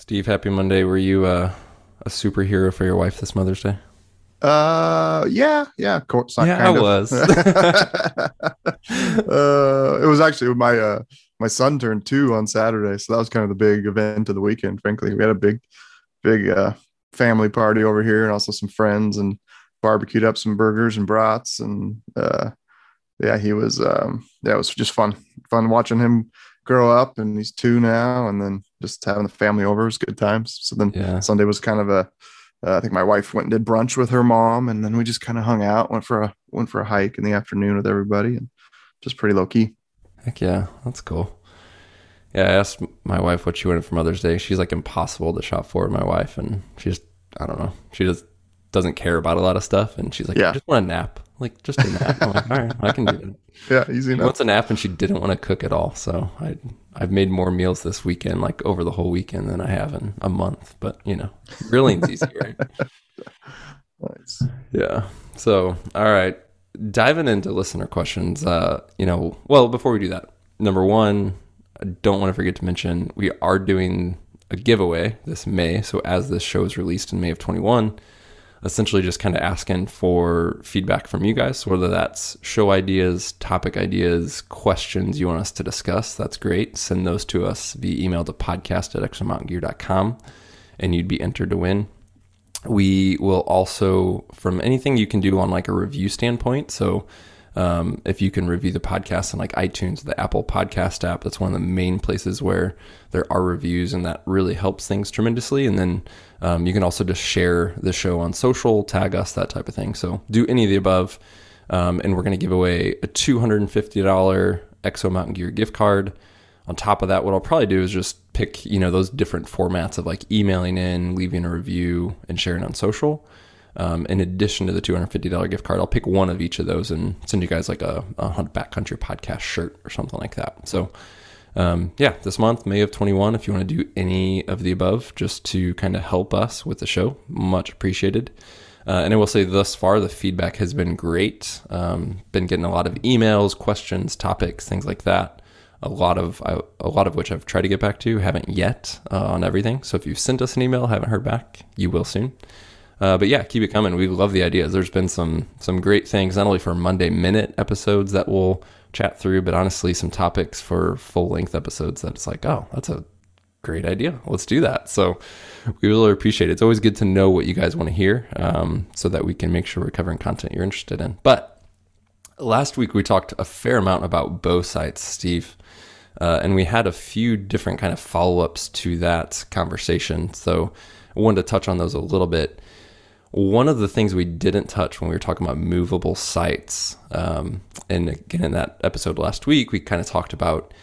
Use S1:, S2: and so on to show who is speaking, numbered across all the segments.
S1: Steve, happy Monday. Were you uh, a superhero for your wife this Mother's Day?
S2: Uh, yeah, yeah, of course.
S1: Yeah, I
S2: of.
S1: was.
S2: uh, it was actually my uh my son turned two on Saturday, so that was kind of the big event of the weekend. Frankly, we had a big, big uh family party over here, and also some friends, and barbecued up some burgers and brats, and uh, yeah, he was um yeah, it was just fun, fun watching him grow up, and he's two now, and then just having the family over was good times. So then
S1: Yeah.
S2: Sunday was kind of a uh, I think my wife went and did brunch with her mom, and then we just kind of hung out, went for a went for a hike in the afternoon with everybody, and just pretty low key.
S1: Heck yeah, that's cool. Yeah, I asked my wife what she wanted for Mother's Day. She's like impossible to shop for. My wife, and she just, I don't know, she just doesn't care about a lot of stuff. And she's like,
S2: Yeah.
S1: I just want a nap. Like, just a nap. I'm like, all right, I can do it.
S2: Yeah, easy enough.
S1: wants a nap, and she didn't want to cook at all. So I, I've made more meals this weekend, like over the whole weekend, than I have in a month. But you know, grilling's easy, right?
S2: Nice.
S1: Yeah. So, all right. Diving into listener questions, uh, you know, well, before we do that, number one, I don't want to forget to mention we are doing a giveaway this May. So, as this show is released in May of 21, essentially just kind of asking for feedback from you guys, whether that's show ideas, topic ideas, questions you want us to discuss. That's great. Send those to us via email to podcast at exomountaingear.com and you'd be entered to win we will also from anything you can do on like a review standpoint so um, if you can review the podcast on like itunes the apple podcast app that's one of the main places where there are reviews and that really helps things tremendously and then um, you can also just share the show on social tag us that type of thing so do any of the above um, and we're going to give away a $250 exo mountain gear gift card on top of that, what I'll probably do is just pick, you know, those different formats of like emailing in, leaving a review, and sharing on social. Um, in addition to the $250 gift card, I'll pick one of each of those and send you guys like a, a Hunt Backcountry podcast shirt or something like that. So, um, yeah, this month, May of 21, if you want to do any of the above just to kind of help us with the show, much appreciated. Uh, and I will say thus far, the feedback has been great. Um, been getting a lot of emails, questions, topics, things like that a lot of a lot of which I've tried to get back to, haven't yet uh, on everything. So if you've sent us an email, haven't heard back, you will soon. Uh, but yeah, keep it coming. We love the ideas. There's been some some great things, not only for Monday Minute episodes that we'll chat through, but honestly, some topics for full length episodes that it's like, oh, that's a great idea. Let's do that. So we really appreciate it. It's always good to know what you guys want to hear, um, so that we can make sure we're covering content you're interested in. But last week we talked a fair amount about bow sights, Steve. Uh, and we had a few different kind of follow-ups to that conversation. So I wanted to touch on those a little bit. One of the things we didn't touch when we were talking about movable sights, um, and again in that episode last week, we kind of talked about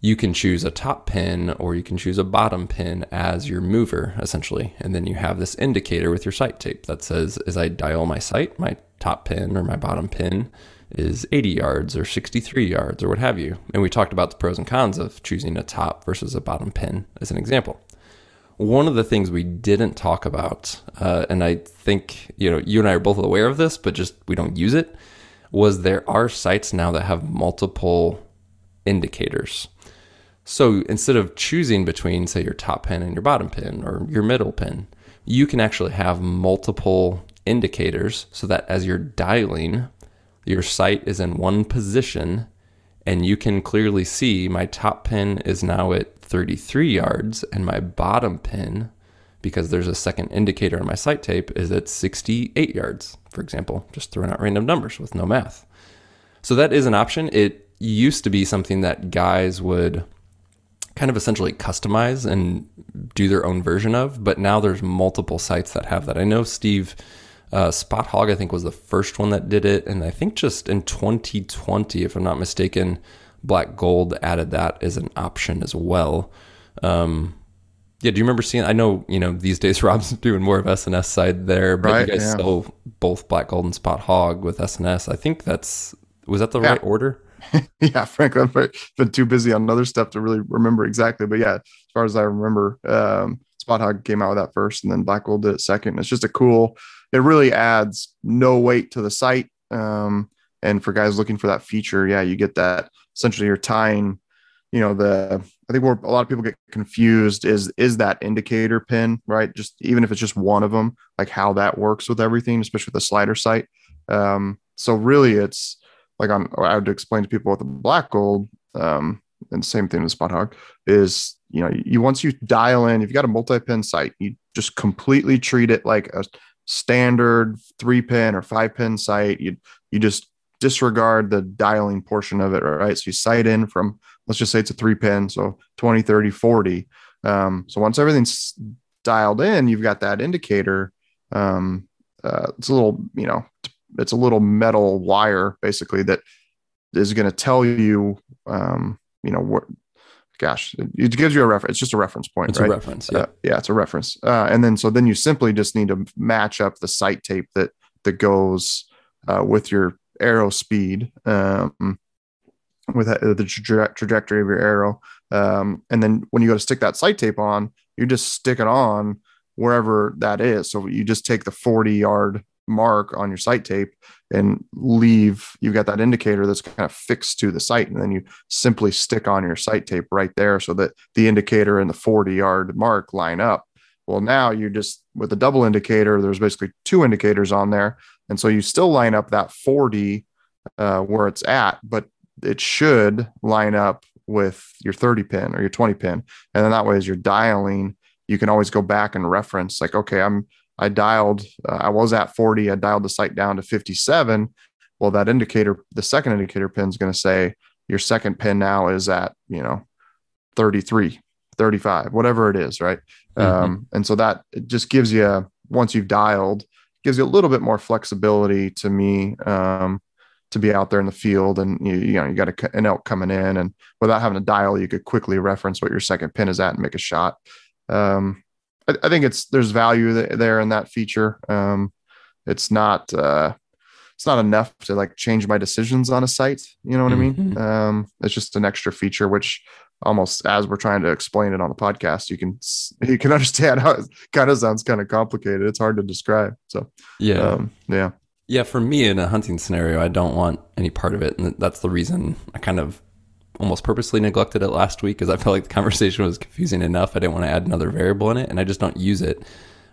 S1: you can choose a top pin or you can choose a bottom pin as your mover essentially. And then you have this indicator with your sight tape that says as i dial my sight my top pin or my bottom pin is 80 yards or 63 yards or what have you. And we talked about the pros and cons of choosing a top versus a bottom pin as an example one of the things we didn't talk about uh, and i think you know you and i are both aware of this but just we don't use it was there are sights now that have multiple indicators. So instead of choosing between, say, your top pin and your bottom pin or your middle pin, you can actually have multiple indicators so that as you're dialing, your sight is in one position and you can clearly see my top pin is now at 33 yards and my bottom pin, because there's a second indicator on my sight tape, is at 68 yards, for example, just throwing out random numbers with no math. So that is an option. It used to be something that guys would kind of essentially customize and do their own version of. But now there's multiple sights that have that. I know Steve uh, Spot Hog, I think, was the first one that did it, and I think just in 2020, if I'm not mistaken, Black Gold added that as an option as well. Um, yeah, do you remember seeing? I know you know these days Rob's doing more of SNS side there, but
S2: Right,
S1: you guys
S2: yeah.
S1: sell both Black Gold and Spot Hog with SNS. I think that's was that the
S2: Yeah.
S1: right order?
S2: yeah, frankly, I've been too busy on other stuff to really remember exactly. But yeah, as far as I remember, um, Spot Hog came out with that first, and then Black Gold did it second. It's just a cool. It really adds no weight to the sight. Um, and for guys looking for that feature, yeah, you get that. Essentially, you're tying you know the i think where a lot of people get confused is is that indicator pin right just even if it's just one of them like how that works with everything especially with the slider sight um, so really it's like on i would explain to people with the black gold um, and same thing with spot hog is you know you once you dial in if you got a multi-pin sight you just completely treat it like a standard three pin or five pin sight you you just disregard the dialing portion of it right? So you sight in from let's just say it's a three pin so 20 30 40 um, so once everything's dialed in you've got that indicator. Um, uh, it's a little you know it's a little metal wire basically that is going to tell you um, you know what gosh it, gives you a reference it's just a reference point
S1: it's
S2: right?
S1: a reference yeah
S2: uh, yeah it's a reference uh, and then so then you simply just need to match up the sight tape that that goes uh, with your arrow speed um, with the traje- trajectory of your arrow. Um, and then when you go to stick that sight tape on, you just stick it on wherever that is. So you just take the 40 yard mark on your sight tape and leave you've got that indicator that's kind of fixed to the sight and then you simply stick on your sight tape right there so that the indicator and the 40 yard mark line up well now you just with the double indicator there's basically two indicators on there and so you still line up that 40 uh, where it's at but it should line up with your 30 pin or your 20 pin. And then that way, as you're dialing, you can always go back and reference like, okay, I'm, I dialed, uh, I was at 40, I dialed the sight down to 57. Well, that indicator, the second indicator pin is going to say your second pin now is at, you know, 33, 35, whatever it is. Right. Mm-hmm. Um, and so that just gives you, once you've dialed, gives you a little bit more flexibility to me. Um, to be out there in the field and you, you know you got a, an elk coming in and without having to dial you could quickly reference what your second pin is at and make a shot um, I, I, think it's there's value there in that feature um, it's not uh, it's not enough to like change my decisions on a sight. you know what mm-hmm. i mean um, it's just an extra feature which almost as we're trying to explain it on the podcast you can you can understand how it kind of sounds kind of complicated it's hard to describe so
S1: yeah
S2: um, yeah
S1: yeah, for me in a hunting scenario, I don't want any part of it, and that's the reason I kind of almost purposely neglected it last week because I felt like the conversation was confusing enough. I didn't want to add another variable in it, and I just don't use it.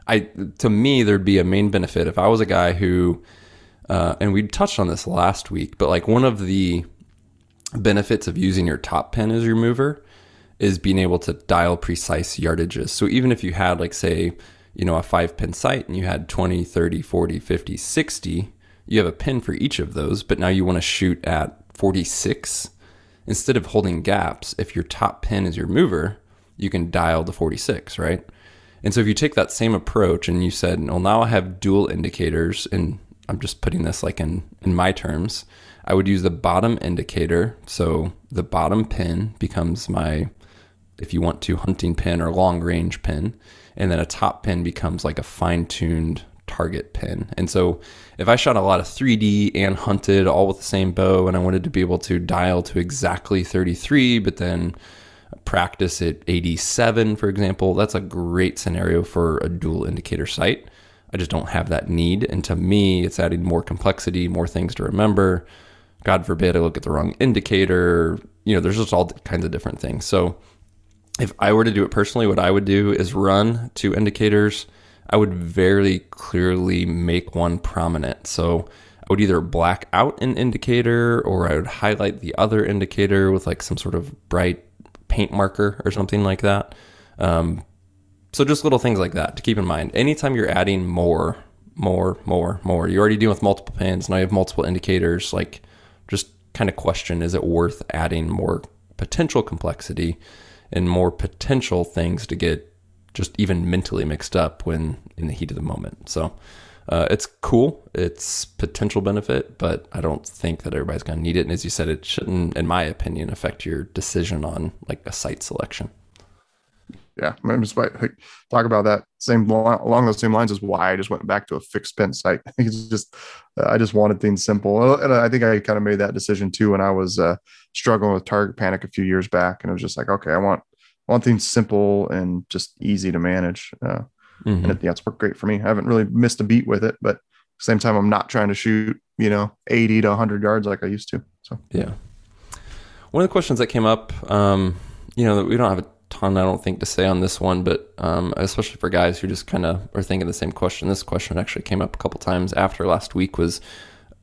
S1: I to me there'd be a main benefit if I was a guy who, uh, and we touched on this last week, but like one of the benefits of using your top pin as your mover is being able to dial precise yardages. So even if you had like say you know, a five pin sight and you had 20, 30, 40, 50, 60, you have a pin for each of those, but now you want to shoot at 46. Instead of holding gaps, if your top pin is your mover, you can dial the 46, right? And so if you take that same approach and you said, well, now I have dual indicators, and I'm just putting this like in, in my terms, I would use the bottom indicator. So the bottom pin becomes my, if you want to, hunting pin or long range pin and then a top pin becomes like a fine tuned target pin. And so if I shot a lot of 3D and hunted all with the same bow and I wanted to be able to dial to exactly 33, but then practice at 87, for example, that's a great scenario for a dual indicator sight. I just don't have that need. And to me, it's adding more complexity, more things to remember. God forbid I look at the wrong indicator. You know, there's just all kinds of different things. So if I were to do it personally, what I would do is run two indicators. I would very clearly make one prominent. So I would either black out an indicator or I would highlight the other indicator with like some sort of bright paint marker or something like that. Um, so just little things like that to keep in mind. Anytime you're adding more, more, more, more, you're already dealing with multiple pins. Now you have multiple indicators. Like just kind of question, is it worth adding more potential complexity? and more potential things to get just even mentally mixed up when in the heat of the moment. So uh, it's cool. It's potential benefit, but I don't think that everybody's going to need it. And as you said, it shouldn't, in my opinion, affect your decision on like a sight selection.
S2: Yeah, I'm just like, talk about that same along those same lines is why I just went back to a fixed pin sight. I it's just uh, I just wanted things simple, and I think I kind of made that decision too when I was uh, struggling with target panic a few years back, and it was just like, okay, I want I want things simple and just easy to manage. Uh, mm-hmm. And it, it's worked great for me. I haven't really missed a beat with it, but same time, I'm not trying to shoot, you know, 80 to 100 yards like I used to. So,
S1: yeah. one of the questions that came up, um, you know, we don't have a ton, I don't think, to say on this one, but um, especially for guys who just kind of are thinking the same question. This question actually came up a couple times after last week. Was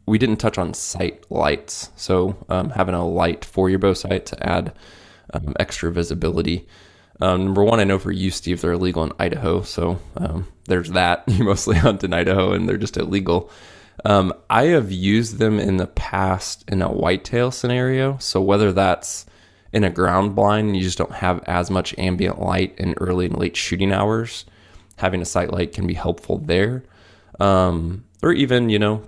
S1: we didn't touch on sight lights, so um, having a light for your bow sight to add um, extra visibility. Um, number one, I know for you, Steve, they're illegal in Idaho, so um, there's that. You mostly hunt in Idaho, and they're just illegal. Um, I have used them in the past in a whitetail scenario. So whether that's in a ground blind, you just don't have as much ambient light in early and late shooting hours. Having a sight light can be helpful there. Um, or even, you know,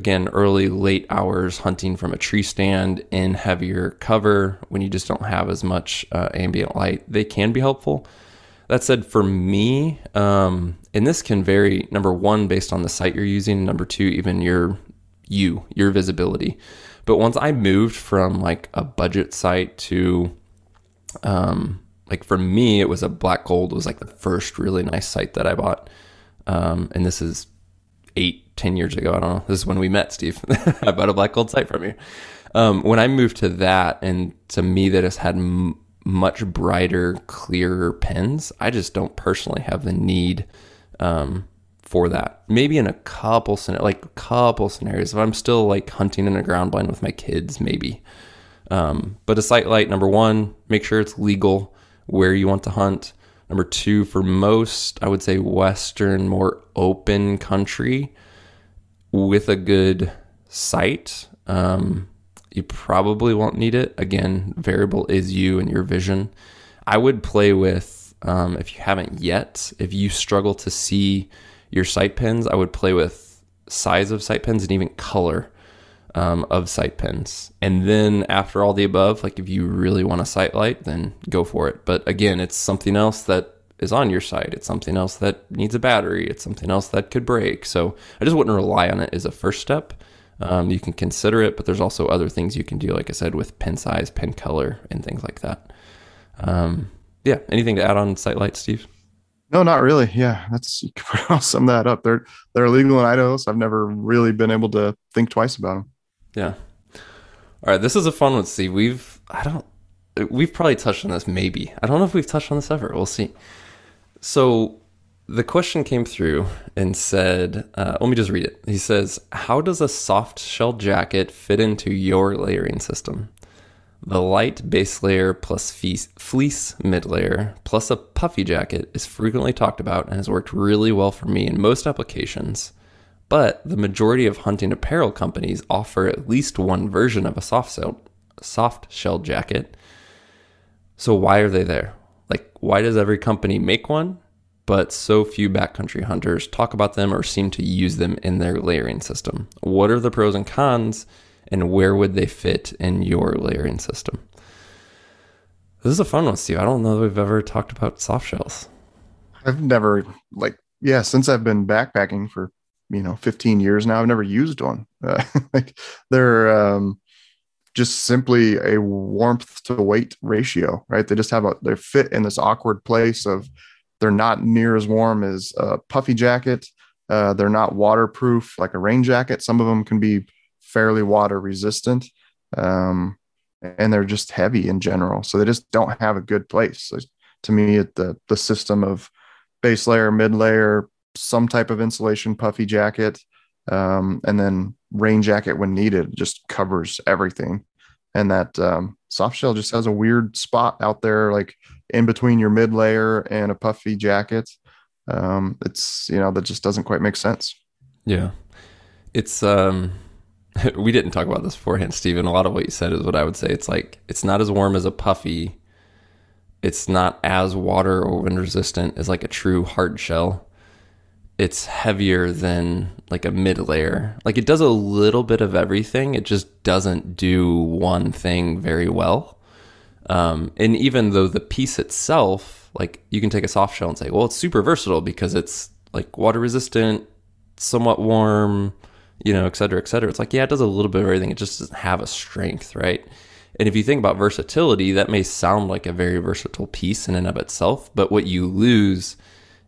S1: again, early, late hours hunting from a tree stand in heavier cover when you just don't have as much uh, ambient light, they can be helpful. That said, for me, um, and this can vary. Number one, based on the sight you're using. Number two, even your you your visibility. But once I moved from like a budget sight to, um, like for me, it was a black gold was like the first really nice sight that I bought. Um, and this is eight, ten years ago. I don't know. This is when we met, Steve. I bought a black gold sight from you. Um, when I moved to that, and to me, that has had m- much brighter, clearer pens. I just don't personally have the need um, for that. Maybe in a couple like a couple scenarios, if I'm still like hunting in a ground blind with my kids, maybe. Um, but a sight light, number one, make sure it's legal where you want to hunt. Number two, for most, I would say Western, more open country with a good sight. Um, you probably won't need it. Again, variable is you and your vision. I would play with, um, if you haven't yet, if you struggle to see your sight pins, I would play with size of sight pins and even color um, of sight pins. And then after all the above, like if you really want a sight light, then go for it. But again, it's something else that is on your sight. It's something else that needs a battery. It's something else that could break. So I just wouldn't rely on it as a first step. Um, you can consider it, but there's also other things you can do, like I said, with pen size, pen color, and things like that. Um, yeah, anything to add on sight lights, Steve?
S2: No, not really. Yeah, that's you can sum that up. They're they're illegal in Idaho, so I've never really been able to think twice about them.
S1: Yeah. All right, this is a fun one, Steve. We've I don't we've probably touched on this maybe. I don't know if we've touched on this ever. We'll see. So the question came through and said, uh, let me just read it. He says, How does a soft shell jacket fit into your layering system? The light base layer plus fleece mid layer plus a puffy jacket is frequently talked about and has worked really well for me in most applications. But the majority of hunting apparel companies offer at least one version of a soft shell, soft shell jacket. So why are they there? Like, why does every company make one? but so few backcountry hunters talk about them or seem to use them in their layering system. What are the pros and cons, and where would they fit in your layering system? This is a fun one, Steve. I don't know that we've ever talked about soft shells.
S2: I've never, like, yeah, since I've been backpacking for, you know, 15 years now, I've never used one. Uh, like, they're, um, just simply a warmth to weight ratio, right? They just have a they fit in this awkward place of they're not near as warm as a puffy jacket. Uh, they're not waterproof like a rain jacket. Some of them can be fairly water resistant. Um, and they're just heavy in general. So they just don't have a good place. So to me, the the system of base layer, mid layer, some type of insulation, puffy jacket, um, and then rain jacket when needed just covers everything. And that um, soft shell just has a weird spot out there, like in between your mid layer and a puffy jacket. Um, it's you know that just doesn't quite make sense.
S1: Yeah, it's um, we didn't talk about this beforehand, Stephen. A lot of what you said is what I would say. It's like it's not as warm as a puffy. It's not as water or wind resistant as like a true hard shell. It's heavier than like a mid layer. Like it does a little bit of everything. It just doesn't do one thing very well. Um, and even though the piece itself, like you can take a soft shell and say, well, it's super versatile because it's like water resistant, somewhat warm, you know, et cetera, et cetera. It's like, yeah, it does a little bit of everything. It just doesn't have a strength, right? And if you think about versatility, that may sound like a very versatile piece in and of itself, but what you lose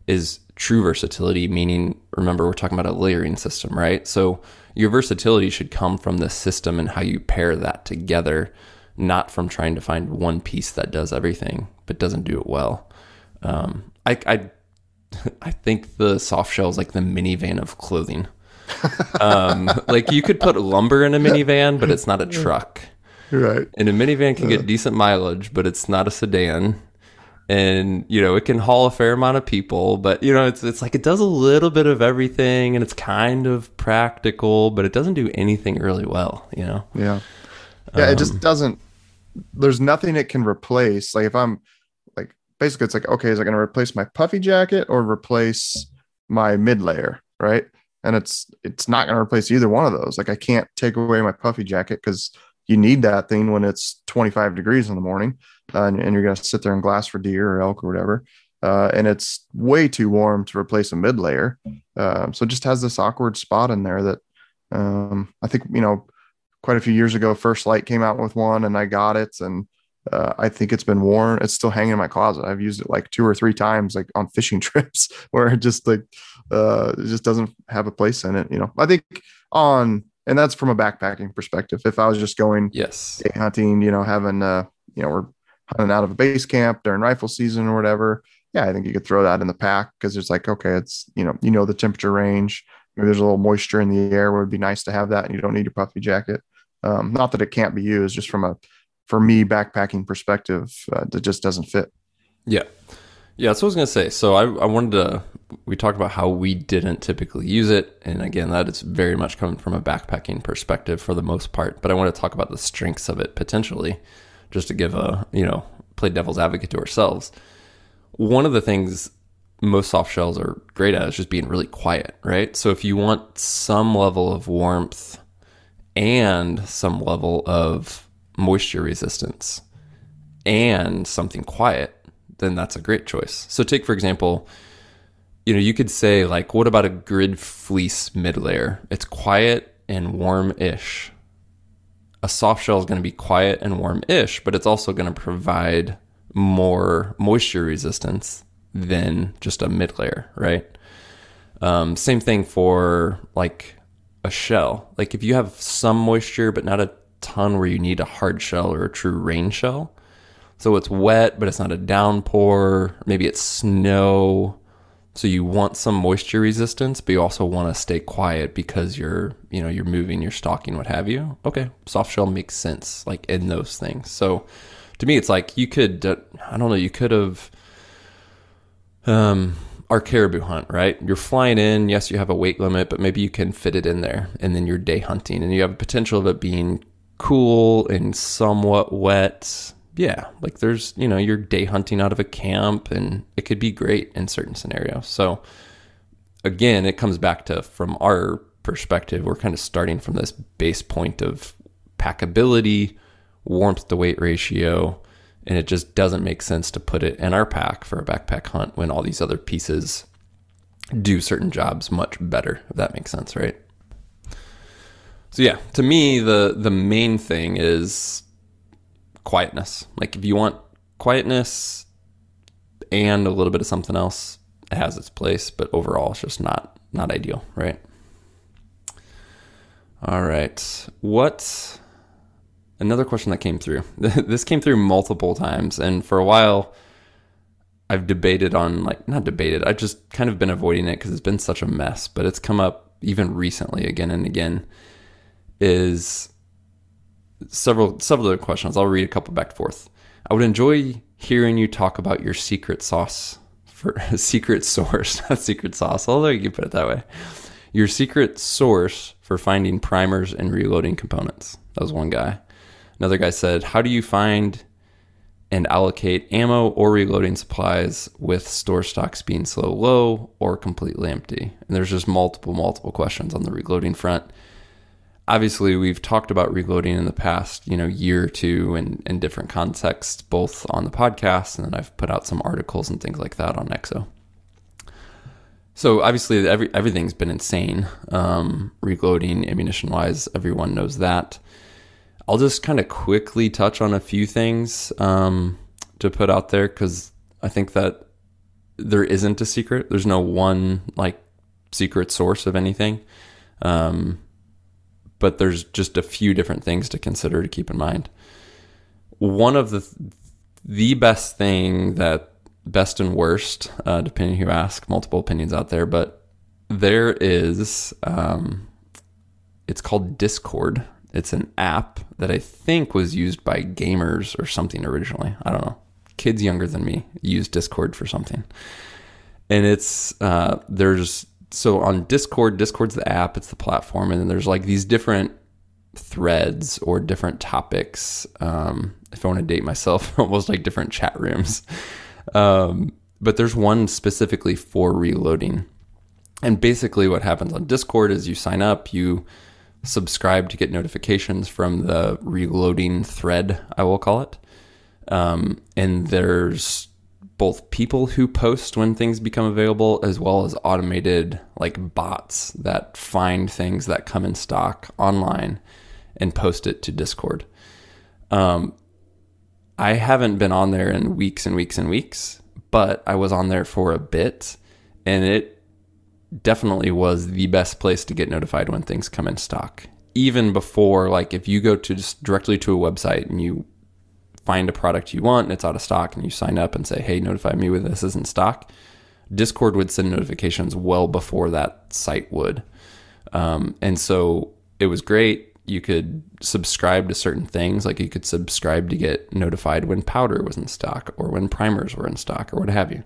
S1: is true versatility, meaning, remember, we're talking about a layering system, right? So your versatility should come from the system and how you pair that together not from trying to find one piece that does everything but doesn't do it well. Um, I, I I think the soft shell is like the minivan of clothing. um, like you could put lumber in a minivan, but it's not a truck.
S2: Right.
S1: And a minivan can get decent mileage, but it's not a sedan. And you know it can haul a fair amount of people, but you know it's it's like it does a little bit of everything, and it's kind of practical, but it doesn't do anything really well. You know.
S2: Yeah. Yeah. it just um, doesn't. There's nothing it can replace. Like if I'm like basically, it's like okay, is it going to replace my puffy jacket or replace my mid layer? Right. And it's it's not going to replace either one of those. Like I can't take away my puffy jacket because you need that thing when it's 25 degrees in the morning uh, and, and, you're going to sit there and glass for deer or elk or whatever. Uh, and it's way too warm to replace a mid layer. Um, so it just has this awkward spot in there that um, I think, you know, quite a few years ago, First Lite came out with one and I got it. And uh, I think it's been worn. It's still hanging in my closet. I've used it like two or three times, like on fishing trips where it just like, uh, it just doesn't have a place in it. You know, I think on and that's from a backpacking perspective. If I was just going
S1: yes
S2: day hunting, you know, having uh, you know, we're hunting out of a base camp during rifle season or whatever, yeah, I think you could throw that in the pack because it's like, okay, it's you know, you know the temperature range. Maybe there's a little moisture in the air where it'd be nice to have that, and you don't need your puffy jacket. Um, not that it can't be used, just from a for me backpacking perspective, uh, it just doesn't fit.
S1: Yeah, yeah, that's what I was gonna say. So I, I wanted to. We talked about how we didn't typically use it, and again, that is very much coming from a backpacking perspective for the most part. But I want to talk about the strengths of it potentially, just to give a you know play devil's advocate to ourselves. One of the things most soft shells are great at is just being really quiet, right? So if you want some level of warmth and some level of moisture resistance and something quiet then that's a great choice. So take for example, you know, you could say like, what about a grid fleece mid layer? It's quiet and warm-ish. A soft shell is going to be quiet and warm-ish, but it's also going to provide more moisture resistance than just a mid layer, right? Um, same thing for like a shell. Like if you have some moisture but not a ton where you need a hard shell or a true rain shell, so it's wet, but it's not a downpour. Maybe it's snow. So you want some moisture resistance, but you also want to stay quiet because you're, you know, you're moving, you're stalking, what have you. Okay, soft shell makes sense, like in those things. So to me, it's like you could, uh, I don't know, you could have, um, our caribou hunt, right? You're flying in. Yes, you have a weight limit, but maybe you can fit it in there, and then you're day hunting, and you have a potential of it being cool and somewhat wet yeah, like there's, you know, you're day hunting out of a camp and it could be great in certain scenarios. So again, it comes back to from our perspective, we're kind of starting from this base point of packability, warmth to weight ratio, and it just doesn't make sense to put it in our pack for a backpack hunt when all these other pieces do certain jobs much better, if that makes sense, right? So yeah, to me the the main thing is quietness. Like if you want quietness and a little bit of something else, it has its place, but overall it's just not not ideal, right? All right. What another question that came through. this came through multiple times and for a while I've debated on like not debated. I've just kind of been avoiding it cuz it's been such a mess, but it's come up even recently again and again is several several other questions. I'll read a couple back and forth. I would enjoy hearing you talk about your secret sauce for secret source, not secret sauce, although you can put it that way. Your secret source for finding primers and reloading components. That was one guy. Another guy said, How do you find and allocate ammo or reloading supplies with store stocks being slow low or completely empty? And there's just multiple, multiple questions on the reloading front obviously we've talked about reloading in the past you know year or two in, in different contexts both on the podcast and then i've put out some articles and things like that on exo so obviously every, everything's been insane um, reloading ammunition wise everyone knows that. I'll just kind of quickly touch on a few things um, to put out there because i think that there isn't a secret. There's no one like secret source of anything. Um, but there's just a few different things to consider to keep in mind. one of the the best thing that best and worst, uh, depending who ask, multiple opinions out there, but there is um, it's called Discord. It's an app that I think was used by gamers or something originally. I don't know. Kids younger than me use Discord for something. And it's uh, there's so on Discord, Discord's the app, it's the platform, and then there's like these different threads or different topics. Um, if I want to date myself, almost like different chat rooms. Um, but there's one specifically for reloading. And basically, what happens on Discord is you sign up, you subscribe to get notifications from the reloading thread, I will call it. Um, and there's both people who post when things become available as well as automated like bots that find things that come in stock online and post it to Discord. Um, I haven't been on there in weeks and weeks and weeks, but I was on there for a bit and it definitely was the best place to get notified when things come in stock. Even before, like, if you go to just directly to a website and you find a product you want and it's out of stock and you sign up and say, hey, notify me when this is in stock, Discord would send notifications well before that site would. Um, and so it was great. You could subscribe to certain things, like you could subscribe to get notified when powder was in stock or when primers were in stock or what have you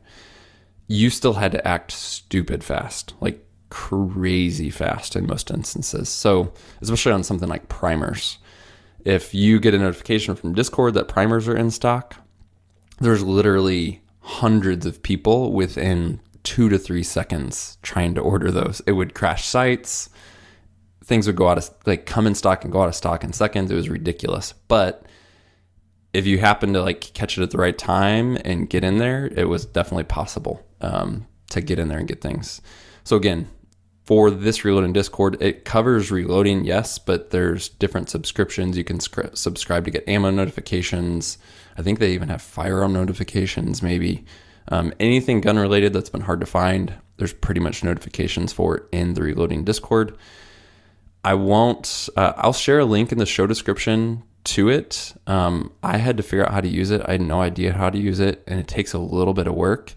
S1: you still had to act stupid fast, like crazy fast in most instances. So, especially on something like primers, if you get a notification from Discord that primers are in stock, there's literally hundreds of people within two to three seconds trying to order those. It would crash sites. Things would go out of like come in stock and go out of stock in seconds. It was ridiculous. But if you happen to like catch it at the right time and get in there, it was definitely possible um, to get in there and get things. So again, for this reloading Discord, it covers reloading, yes, but there's different subscriptions. You can sc- subscribe to get ammo notifications. I think they even have firearm notifications, maybe. Um, anything gun related that's been hard to find, there's pretty much notifications for it in the reloading Discord. I won't, uh, I'll share a link in the show description to it. Um, I had to figure out how to use it. I had no idea how to use it, and it takes a little bit of work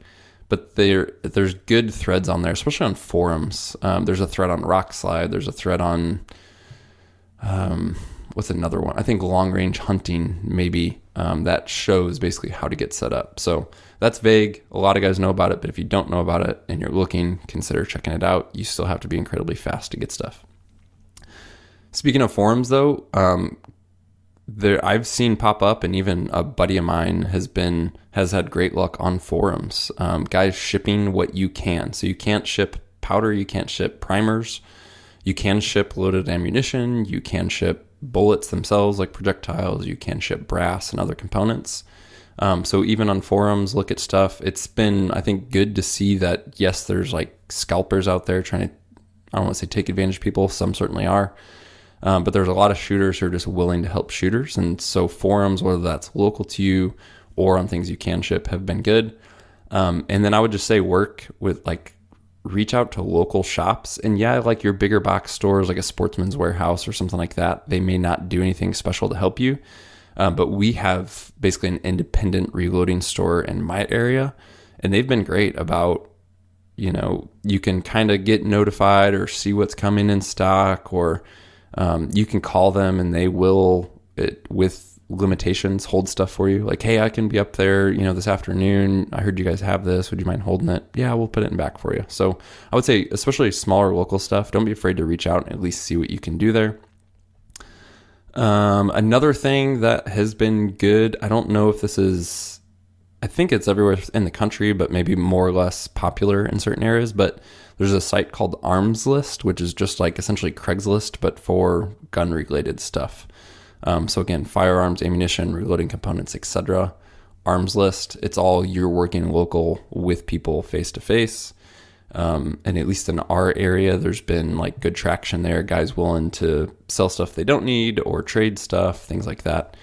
S1: but there there's good threads on there, especially on forums. Um, there's a thread on Rokslide. There's a thread on um, what's another one? I think long range hunting maybe um, that shows basically how to get set up. So that's vague. A lot of guys know about it, but if you don't know about it and you're looking, consider checking it out. You still have to be incredibly fast to get stuff. Speaking of forums, though, um, there I've seen pop up, and even a buddy of mine has been has had great luck on forums. Um, guys shipping what you can, so you can't ship powder, you can't ship primers, you can ship loaded ammunition, you can ship bullets themselves like projectiles, you can ship brass and other components. Um, so even on forums, look at stuff. It's been I think good to see that yes, there's like scalpers out there trying to I don't want to say take advantage of people. Some certainly are. Um, but there's a lot of shooters who are just willing to help shooters. And so forums, whether that's local to you or on things you can ship, have been good. Um, and then I would just say work with like reach out to local shops. And yeah, like your bigger box stores, like a sportsman's warehouse or something like that, they may not do anything special to help you. Um, but we have basically an independent reloading store in my area, and they've been great about, you know, you can kind of get notified or see what's coming in stock or um, you can call them and they will, it, with limitations, hold stuff for you. Like, hey, I can be up there, you know, this afternoon. I heard you guys have this. Would you mind holding it? Yeah, we'll put it in back for you. So I would say, especially smaller local stuff, don't be afraid to reach out and at least see what you can do there. Um, another thing that has been good, I don't know if this is, I think it's everywhere in the country, but maybe more or less popular in certain areas, but there's a site called Armslist, which is just like essentially Craigslist, but for gun related stuff. Um, so again, firearms, ammunition, reloading components, etc. Armslist. It's all you're working local with people face to face. and at least in our area, there's been like good traction there. Guys willing to sell stuff they don't need or trade stuff, things like that.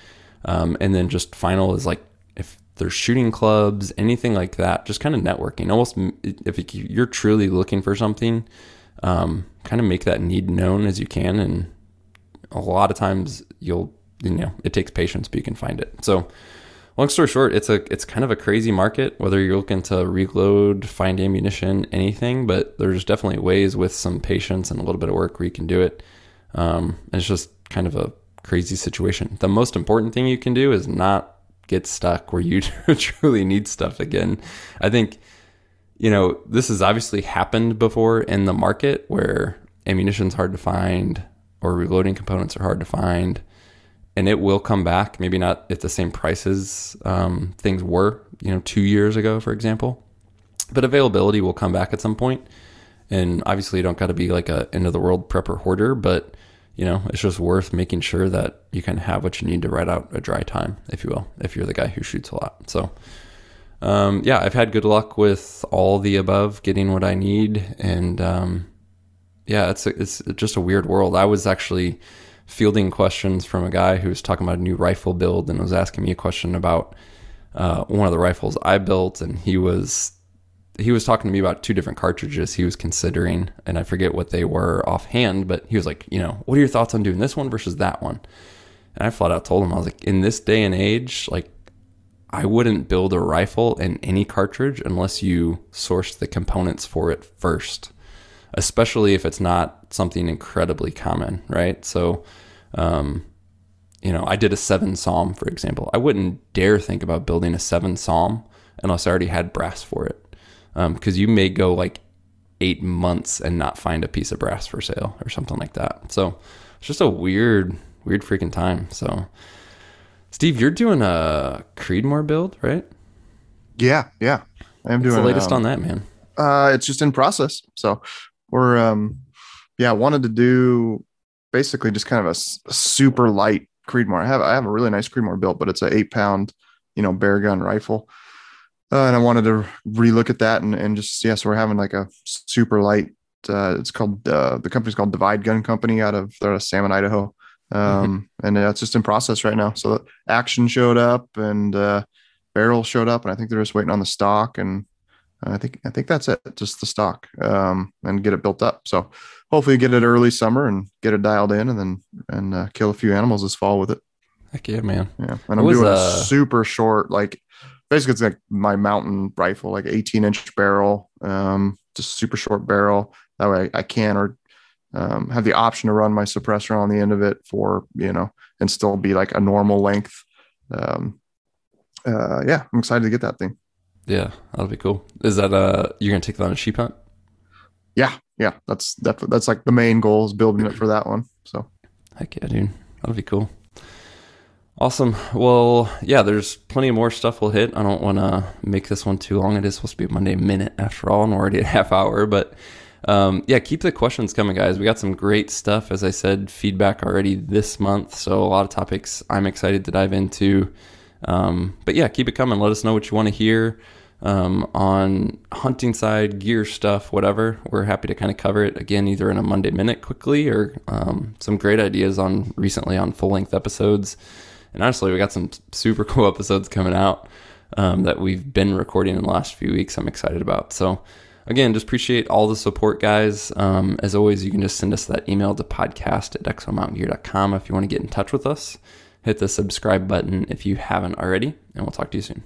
S1: Um, and then just final is like there's shooting clubs, anything like that, just kind of networking. Almost if you're truly looking for something, um, kind of make that need known as you can. And a lot of times you'll you know it takes patience, but you can find it. So long story short, it's a it's kind of a crazy market. Whether you're looking to reload, find ammunition, anything, but there's definitely ways with some patience and a little bit of work where you can do it. Um, it's just kind of a crazy situation. The most important thing you can do is not get stuck where you truly need stuff again. I think you know this has obviously happened before in the market where ammunition's hard to find or reloading components are hard to find and it will come back. Maybe not at the same prices um, things were, you know, two years ago, for example. But availability will come back at some point. And obviously, you don't got to be like a end of the world prepper hoarder, but you know, it's just worth making sure that you can have what you need to ride out a dry time, if you will, if you're the guy who shoots a lot. So, um, yeah, I've had good luck with all the above, getting what I need, and um, yeah, it's a, it's just a weird world. I was actually fielding questions from a guy who was talking about a new rifle build and was asking me a question about uh, one of the rifles I built, and he was he was talking to me about two different cartridges he was considering, and I forget what they were offhand, but he was like, you know, what are your thoughts on doing this one versus that one? And I flat out told him, I was like, in this day and age, like, I wouldn't build a rifle in any cartridge unless you source the components for it first especially if it's not something incredibly common, right? So, um, you know, I did a seven SAUM, for example. I wouldn't dare think about building a seven SAUM unless I already had brass for it, because um, you may go like eight months and not find a piece of brass for sale or something like that. So it's just a weird, weird freaking time. So, Steve, you're doing a Creedmoor build, right?
S2: Yeah, yeah.
S1: I am What's doing the latest um, on that, man.
S2: Uh, it's just in process. So we're um yeah wanted to do basically just kind of a, a super light Creedmoor. I have I have a really nice Creedmoor built, but it's an eight pound, you know, bear gun rifle. Uh, and I wanted to relook at that and, and just yeah, so we're having like a super light. Uh, it's called uh, the company's called Divide Gun Company out of they're out of Salmon, Idaho, um, mm-hmm. and uh, it's just in process right now. So action showed up and uh, barrel showed up, and I think they're just waiting on the stock and I think I think that's it, just the stock, um, and get it built up. So hopefully get it early summer and get it dialed in, and then and uh, kill a few animals this fall with it.
S1: Heck yeah, man!
S2: Yeah, and I'm was, doing uh... a super short, like basically it's like my mountain rifle, like 18 inch barrel, um, just super short barrel. That way I can or um, have the option to run my suppressor on the end of it for you know, and still be like a normal length. Um, uh, yeah, I'm excited to get that thing.
S1: Yeah, that'll be cool. Is that uh you're gonna take that on a sheep hunt?
S2: Yeah, yeah. That's that's that's like the main goal is building it for that one. So
S1: heck yeah, dude. That'll be cool. Awesome. Well, yeah, there's plenty of more stuff we'll hit. I don't want to make this one too long. It is supposed to be a Monday minute after all, and we're already at half hour. But um, yeah, keep the questions coming, guys. We got some great stuff. As I said, feedback already this month. So a lot of topics I'm excited to dive into. Um, but yeah, keep it coming. Let us know what you want to hear um, on hunting side, gear stuff, whatever. We're happy to kind of cover it again, either in a Monday minute quickly or um, some great ideas on recently on full length episodes. And honestly, we got some super cool episodes coming out um, that we've been recording in the last few weeks. I'm excited about. So, again, just appreciate all the support, guys. Um, as always, you can just send us that email to podcast at exomountaingear.com if you want to get in touch with us. Hit the subscribe button if you haven't already, and we'll talk to you soon.